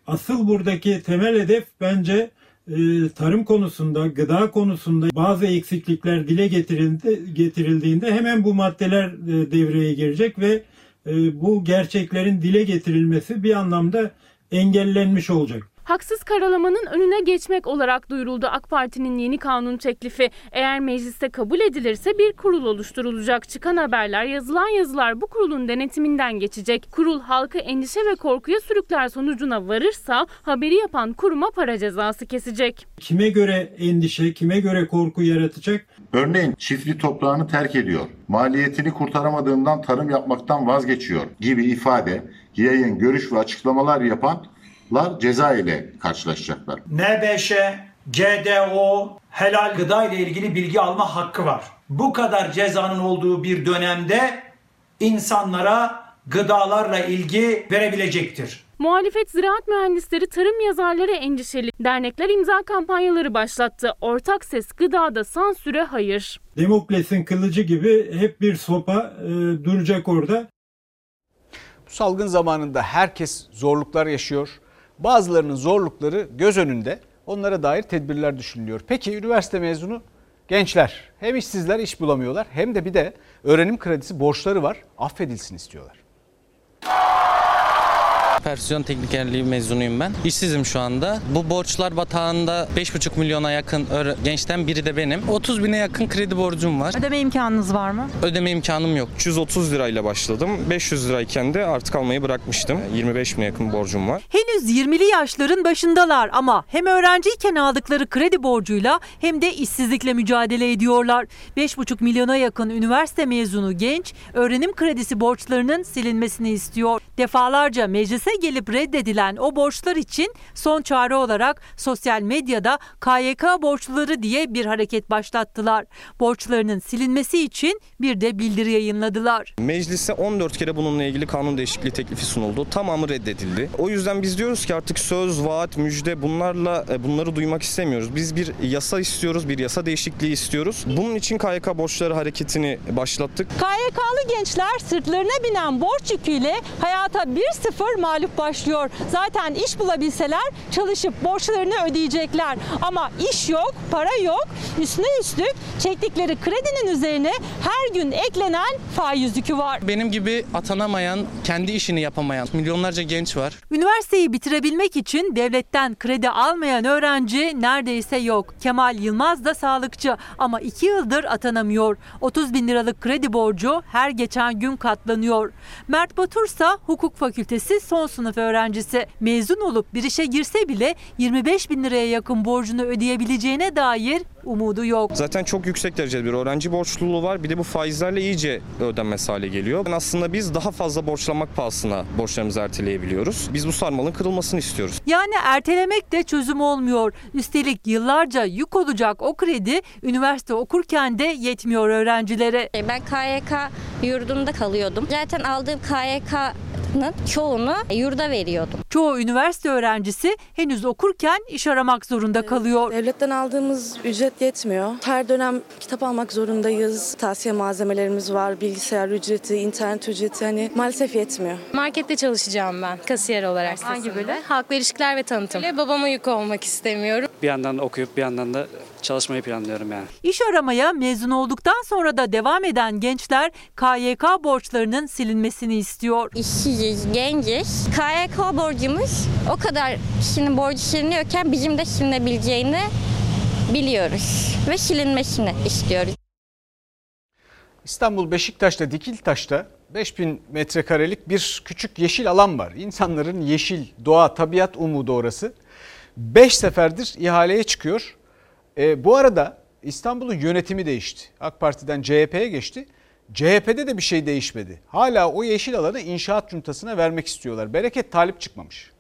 asıl buradaki temel hedef bence e, tarım konusunda, gıda konusunda bazı eksiklikler dile getirildi, getirildiğinde hemen bu maddeler e, devreye girecek ve e, bu gerçeklerin dile getirilmesi bir anlamda engellenmiş olacak. Haksız karalamanın önüne geçmek olarak duyuruldu AK Parti'nin yeni kanun teklifi. Eğer mecliste kabul edilirse bir kurul oluşturulacak. Çıkan haberler, yazılan yazılar bu kurulun denetiminden geçecek. Kurul halkı endişe ve korkuya sürükler sonucuna varırsa haberi yapan kuruma para cezası kesecek. Kime göre endişe, kime göre korku yaratacak? Örneğin çiftli toprağını terk ediyor, maliyetini kurtaramadığından tarım yapmaktan vazgeçiyor gibi ifade, yayın, görüş ve açıklamalar yapan lar ceza ile karşılaşacaklar. NBŞ, GDO, helal gıda ile ilgili bilgi alma hakkı var. Bu kadar cezanın olduğu bir dönemde insanlara gıdalarla ilgi verebilecektir. Muhalefet ziraat mühendisleri tarım yazarları endişeli. Dernekler imza kampanyaları başlattı. Ortak ses gıdada sansüre hayır. Demokles'in kılıcı gibi hep bir sopa e, duracak orada. Bu salgın zamanında herkes zorluklar yaşıyor. Bazılarının zorlukları göz önünde. Onlara dair tedbirler düşünülüyor. Peki üniversite mezunu gençler hem işsizler iş bulamıyorlar hem de bir de öğrenim kredisi borçları var affedilsin istiyorlar. Persisyon teknikerliği mezunuyum ben. İşsizim şu anda. Bu borçlar batağında 5,5 milyona yakın gençten biri de benim. 30 bine yakın kredi borcum var. Ödeme imkanınız var mı? Ödeme imkanım yok. 330 lirayla başladım. 500 lirayken de artık almayı bırakmıştım. 25 bine yakın borcum var. Henüz 20'li yaşların başındalar ama hem öğrenciyken aldıkları kredi borcuyla hem de işsizlikle mücadele ediyorlar. 5,5 milyona yakın üniversite mezunu genç öğrenim kredisi borçlarının silinmesini istiyor. Defalarca meclise gelip reddedilen o borçlar için son çare olarak sosyal medyada KYK borçluları diye bir hareket başlattılar. Borçlarının silinmesi için bir de bildiri yayınladılar. Meclise 14 kere bununla ilgili kanun değişikliği teklifi sunuldu. Tamamı reddedildi. O yüzden biz diyoruz ki artık söz, vaat, müjde bunlarla e, bunları duymak istemiyoruz. Biz bir yasa istiyoruz, bir yasa değişikliği istiyoruz. Bunun için KYK borçları hareketini başlattık. KYK'lı gençler sırtlarına binen borç yüküyle hayata 1-0 mağlup başlıyor. Zaten iş bulabilseler çalışıp borçlarını ödeyecekler. Ama iş yok, para yok. Üstüne üstlük çektikleri kredinin üzerine her gün eklenen faiz yükü var. Benim gibi atanamayan, kendi işini yapamayan milyonlarca genç var. Üniversiteyi bitirebilmek için devletten kredi almayan öğrenci neredeyse yok. Kemal Yılmaz da sağlıkçı ama iki yıldır atanamıyor. 30 bin liralık kredi borcu her geçen gün katlanıyor. Mert Batursa hukuk fakültesi son sınıf öğrencisi. Mezun olup bir işe girse bile 25 bin liraya yakın borcunu ödeyebileceğine dair umudu yok. Zaten çok yüksek derecede bir öğrenci borçluluğu var. Bir de bu faizlerle iyice ödenmez hale geliyor. Yani aslında biz daha fazla borçlanmak pahasına borçlarımızı erteleyebiliyoruz. Biz bu sarmalın kırılmasını istiyoruz. Yani ertelemek de çözüm olmuyor. Üstelik yıllarca yük olacak o kredi üniversite okurken de yetmiyor öğrencilere. Ben KYK yurdunda kalıyordum. Zaten aldığım KYK'nın çoğunu yurda veriyordum. Çoğu üniversite öğrencisi henüz okurken iş aramak zorunda kalıyor. Devletten aldığımız ücret yetmiyor. Her dönem kitap almak zorundayız. Tavsiye malzemelerimiz var, bilgisayar ücreti, internet ücreti hani maalesef yetmiyor. Markette çalışacağım ben kasiyer olarak. Hangi bölüm? Halkla ilişkiler ve tanıtım. Babama yük olmak istemiyorum. Bir yandan okuyup bir yandan da çalışmayı planlıyorum yani. İş aramaya mezun olduktan sonra da devam eden gençler KYK borçlarının silinmesini istiyor. İşsiziz, genciz. KYK borcumuz o kadar kişinin borcu siliniyorken bizim de silinebileceğini biliyoruz. Ve silinmesini istiyoruz. İstanbul Beşiktaş'ta Dikiltaş'ta 5000 metrekarelik bir küçük yeşil alan var. İnsanların yeşil, doğa, tabiat umudu orası. 5 seferdir ihaleye çıkıyor. E, bu arada İstanbul'un yönetimi değişti. AK Parti'den CHP'ye geçti. CHP'de de bir şey değişmedi. Hala o yeşil alanı inşaat cuntasına vermek istiyorlar. Bereket talip çıkmamış.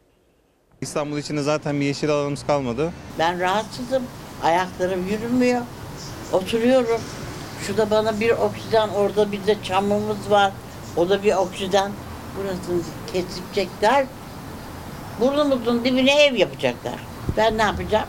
İstanbul içinde zaten bir yeşil alanımız kalmadı. Ben rahatsızım. Ayaklarım yürümüyor. Oturuyorum. Şurada bana bir oksijen, orada bir de çamımız var. O da bir oksijen. Burasını kesecekler. Burnumuzun dibine ev yapacaklar. Ben ne yapacağım?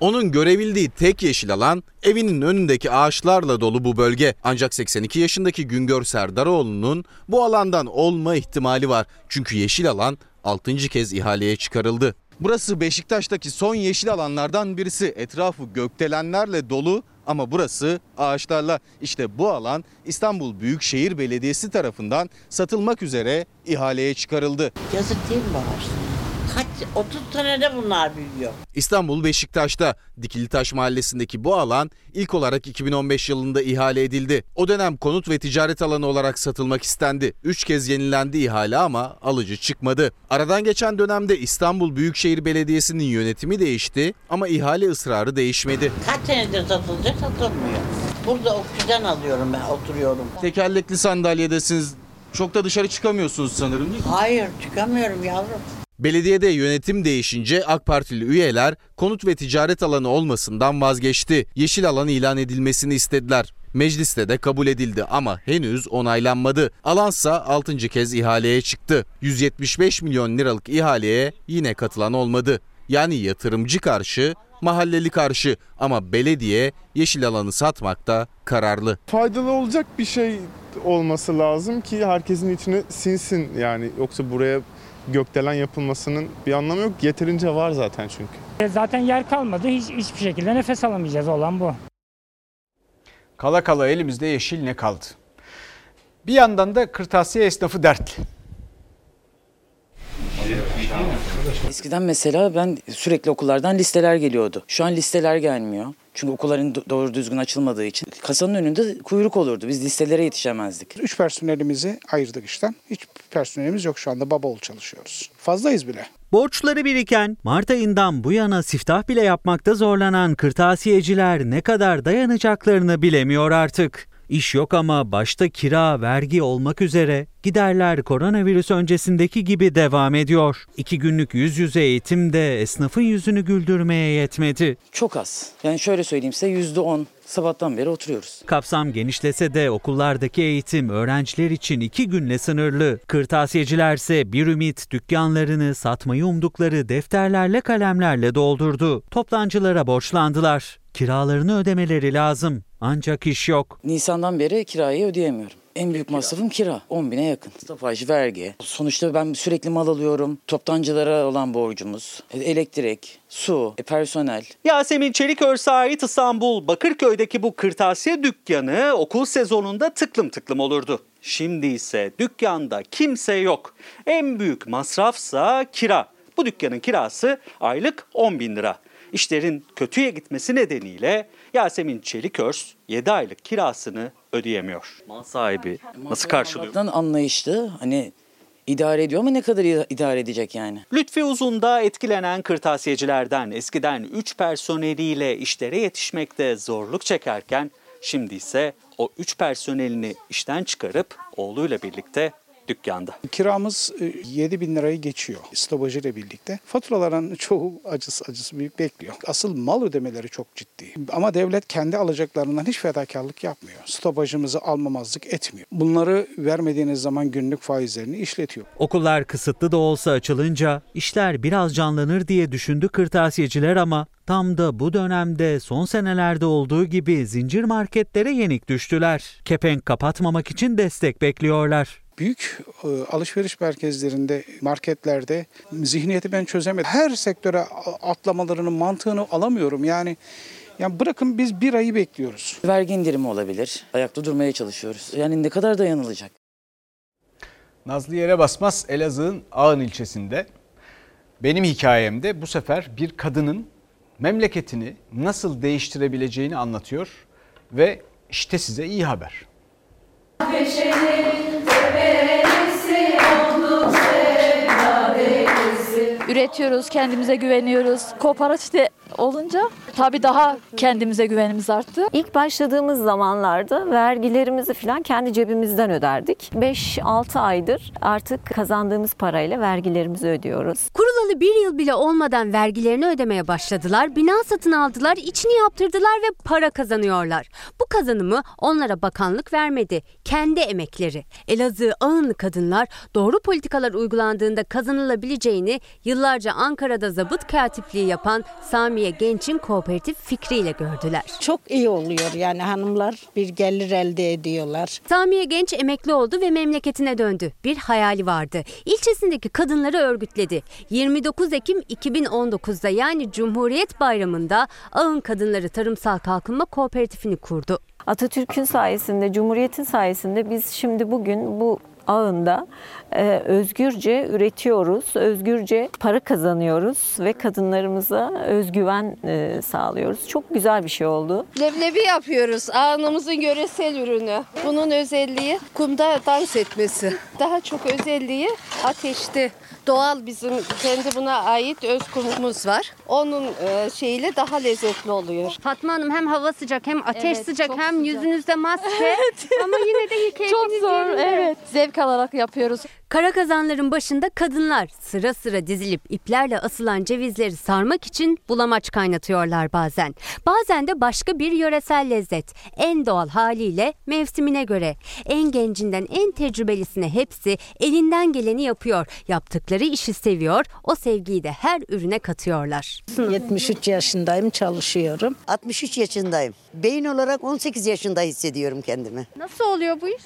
Onun görebildiği tek yeşil alan evinin önündeki ağaçlarla dolu bu bölge. Ancak 82 yaşındaki Güngör Serdaroğlu'nun bu alandan olma ihtimali var. Çünkü yeşil alan 6. kez ihaleye çıkarıldı. Burası Beşiktaş'taki son yeşil alanlardan birisi. Etrafı gökdelenlerle dolu ama burası ağaçlarla. İşte bu alan İstanbul Büyükşehir Belediyesi tarafından satılmak üzere ihaleye çıkarıldı. Yazık değil mi bu ağaçlar? Kaç, 30 senede bunlar büyüyor. İstanbul Beşiktaş'ta Dikilitaş Mahallesi'ndeki bu alan ilk olarak 2015 yılında ihale edildi. O dönem konut ve ticaret alanı olarak satılmak istendi. 3 kez yenilendi ihale ama alıcı çıkmadı. Aradan geçen dönemde İstanbul Büyükşehir Belediyesi'nin yönetimi değişti ama ihale ısrarı değişmedi. Kaç senedir satılacak satılmıyor. Burada oksijen alıyorum ben oturuyorum. Tekerlekli sandalyedesiniz. Çok da dışarı çıkamıyorsunuz sanırım değil mi? Hayır çıkamıyorum yavrum. Belediyede yönetim değişince AK Partili üyeler konut ve ticaret alanı olmasından vazgeçti. Yeşil alan ilan edilmesini istediler. Mecliste de kabul edildi ama henüz onaylanmadı. Alansa 6. kez ihaleye çıktı. 175 milyon liralık ihaleye yine katılan olmadı. Yani yatırımcı karşı, mahalleli karşı ama belediye yeşil alanı satmakta kararlı. Faydalı olacak bir şey olması lazım ki herkesin içine sinsin yani yoksa buraya gökdelen yapılmasının bir anlamı yok. Yeterince var zaten çünkü. Zaten yer kalmadı. Hiç, hiçbir şekilde nefes alamayacağız olan bu. Kala kala elimizde yeşil ne kaldı? Bir yandan da kırtasiye esnafı dertli. Eskiden mesela ben sürekli okullardan listeler geliyordu. Şu an listeler gelmiyor. Çünkü okulların doğru düzgün açılmadığı için kasanın önünde kuyruk olurdu. Biz listelere yetişemezdik. Üç personelimizi ayırdık işten. Hiç personelimiz yok şu anda baba ol çalışıyoruz. Fazlayız bile. Borçları biriken, Mart ayından bu yana siftah bile yapmakta zorlanan kırtasiyeciler ne kadar dayanacaklarını bilemiyor artık. İş yok ama başta kira, vergi olmak üzere Giderler koronavirüs öncesindeki gibi devam ediyor. İki günlük yüz yüze eğitim de esnafın yüzünü güldürmeye yetmedi. Çok az. Yani şöyle söyleyeyim size yüzde on sabahtan beri oturuyoruz. Kapsam genişlese de okullardaki eğitim öğrenciler için iki günle sınırlı. Kırtasiyecilerse bir ümit dükkanlarını satmayı umdukları defterlerle kalemlerle doldurdu. Toptancılara borçlandılar. Kiralarını ödemeleri lazım. Ancak iş yok. Nisan'dan beri kirayı ödeyemiyorum. En büyük masrafım kira. 10 bine yakın. Stopaj, vergi. Sonuçta ben sürekli mal alıyorum. Toptancılara olan borcumuz. e, Elektrik, su, e, personel. Yasemin Çelikörse ait İstanbul Bakırköy'deki bu kırtasiye dükkanı okul sezonunda tıklım tıklım olurdu. Şimdi ise dükkanda kimse yok. En büyük masrafsa kira. Bu dükkanın kirası aylık 10 bin lira. İşlerin kötüye gitmesi nedeniyle Yasemin Çelikörs 7 aylık kirasını ödeyemiyor. Mal sahibi nasıl karşılıyor? Allah'tan anlayışlı. Hani idare ediyor ama ne kadar ida- idare edecek yani? Lütfi Uzun'da etkilenen kırtasiyecilerden eskiden 3 personeliyle işlere yetişmekte zorluk çekerken şimdi ise o 3 personelini işten çıkarıp oğluyla birlikte dükkanda. Kiramız 7 bin lirayı geçiyor stopajı ile birlikte. Faturaların çoğu acısı acısı büyük bekliyor. Asıl mal ödemeleri çok ciddi. Ama devlet kendi alacaklarından hiç fedakarlık yapmıyor. Stopajımızı almamazlık etmiyor. Bunları vermediğiniz zaman günlük faizlerini işletiyor. Okullar kısıtlı da olsa açılınca işler biraz canlanır diye düşündü kırtasiyeciler ama tam da bu dönemde son senelerde olduğu gibi zincir marketlere yenik düştüler. Kepenk kapatmamak için destek bekliyorlar. Büyük e, alışveriş merkezlerinde, marketlerde zihniyeti ben çözemedim. Her sektöre atlamalarının mantığını alamıyorum. Yani yani bırakın biz bir ayı bekliyoruz. Vergi indirimi olabilir. Ayakta durmaya çalışıyoruz. Yani ne kadar dayanılacak? Nazlı yere basmaz Elazığ'ın Ağın ilçesinde. Benim hikayemde bu sefer bir kadının memleketini nasıl değiştirebileceğini anlatıyor ve işte size iyi haber. Üretiyoruz, kendimize güveniyoruz. Kooperatifte olunca tabii daha kendimize güvenimiz arttı. İlk başladığımız zamanlarda vergilerimizi falan kendi cebimizden öderdik. 5-6 aydır artık kazandığımız parayla vergilerimizi ödüyoruz. Kurulalı bir yıl bile olmadan vergilerini ödemeye başladılar, bina satın aldılar, içini yaptırdılar ve para kazanıyorlar. Bu kazanımı onlara bakanlık vermedi, kendi emekleri. Elazığ ağınlı kadınlar doğru politikalar uygulandığında kazanılabileceğini yıllarca Ankara'da zabıt katipliği yapan Samiye Genç'in kooperatif fikriyle gördüler. Çok iyi oluyor yani hanımlar bir gelir elde ediyorlar. Samiye Genç emekli oldu ve memleketine döndü. Bir hayali vardı. İlçesindeki kadınları örgütledi. 29 Ekim 2019'da yani Cumhuriyet Bayramı'nda Ağın Kadınları Tarımsal Kalkınma Kooperatifini kurdu. Atatürk'ün sayesinde, Cumhuriyet'in sayesinde biz şimdi bugün bu ağında özgürce üretiyoruz, özgürce para kazanıyoruz ve kadınlarımıza özgüven e, sağlıyoruz. Çok güzel bir şey oldu. Leblebi yapıyoruz. Ağınımızın yöresel ürünü. Bunun özelliği kumda dans etmesi. Daha çok özelliği ateşte. Doğal bizim kendi buna ait öz kumumuz var. Onun e, şeyiyle daha lezzetli oluyor. Fatma Hanım hem hava sıcak hem ateş Evet, sıcak hem sıcak. yüzünüzde maske ama yine de keyfiniz Çok zor, yerinde. evet. Zevk alarak yapıyoruz. Kara kazanların başında kadınlar sıra sıra dizilip iplerle asılan cevizleri sarmak için bulamaç kaynatıyorlar bazen. Bazen de başka bir yöresel lezzet. En doğal haliyle mevsimine göre. En gencinden en tecrübelisine hepsi elinden geleni yapıyor. Yaptıkları işi seviyor. O sevgiyi de her ürüne katıyorlar. 73 yaşındayım çalışıyorum. 63 yaşındayım. Beyin olarak 18 yaşında hissediyorum kendimi. Nasıl oluyor bu iş?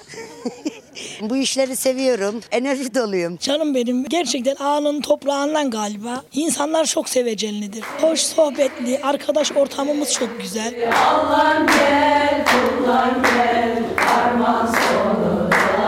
Bu işleri seviyorum. Enerji doluyum. Canım benim gerçekten ağanın toprağından galiba. İnsanlar çok sevecenlidir. Hoş sohbetli, arkadaş ortamımız çok güzel. Allah'ım gel, kullan gel, armağan gel.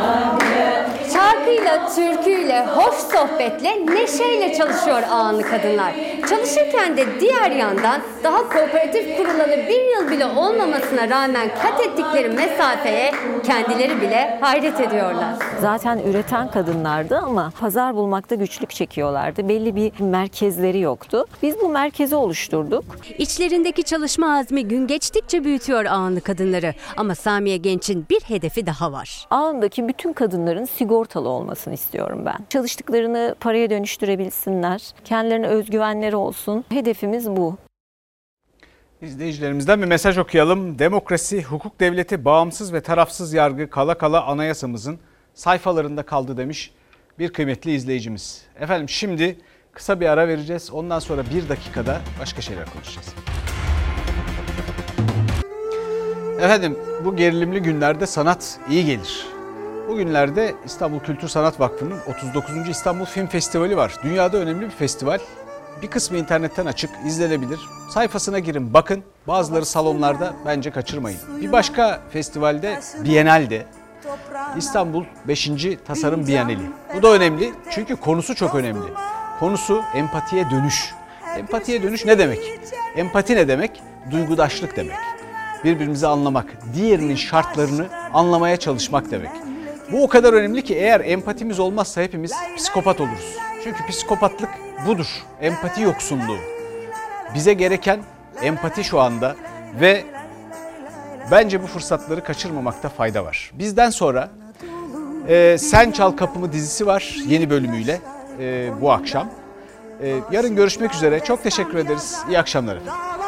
Şarkıyla türküyle, hoş sohbetle, neşeyle çalışıyor ağanlı kadınlar. Çalışırken de diğer yandan daha kooperatif kurulalı bir yıl bile olmamasına rağmen kat ettikleri mesafeye kendileri bile hayret ediyorlar. Zaten üreten kadınlardı ama pazar bulmakta güçlük çekiyorlardı. Belli bir merkezleri yoktu. Biz bu merkezi oluşturduk. İçlerindeki çalışma azmi gün geçtikçe büyütüyor ağanlı kadınları. Ama Samiye Genç'in bir hedefi daha var. Ağındaki bütün kadınların sigortalı olmasını istiyorum ben. Çalıştıklarını paraya dönüştürebilsinler. Kendilerine özgüvenleri olsun. Hedefimiz bu. İzleyicilerimizden bir mesaj okuyalım. Demokrasi, hukuk devleti, bağımsız ve tarafsız yargı kala kala anayasamızın sayfalarında kaldı demiş bir kıymetli izleyicimiz. Efendim şimdi kısa bir ara vereceğiz. Ondan sonra bir dakikada başka şeyler konuşacağız. Efendim bu gerilimli günlerde sanat iyi gelir. Bu günlerde İstanbul Kültür Sanat Vakfı'nın 39. İstanbul Film Festivali var. Dünyada önemli bir festival. Bir kısmı internetten açık, izlenebilir. Sayfasına girin bakın. Bazıları salonlarda bence kaçırmayın. Bir başka festivalde Bienal'de İstanbul 5. Tasarım Bienali. Bu da önemli çünkü konusu çok önemli. Konusu empatiye dönüş. Empatiye dönüş ne demek? Empati ne demek? Duygudaşlık demek. Birbirimizi anlamak, diğerinin şartlarını anlamaya çalışmak demek. Bu o kadar önemli ki eğer empatimiz olmazsa hepimiz psikopat oluruz. Çünkü psikopatlık budur. Empati yoksunluğu. Bize gereken empati şu anda ve bence bu fırsatları kaçırmamakta fayda var. Bizden sonra e, Sen Çal Kapımı dizisi var yeni bölümüyle e, bu akşam. E, yarın görüşmek üzere. Çok teşekkür ederiz. İyi akşamlar efendim.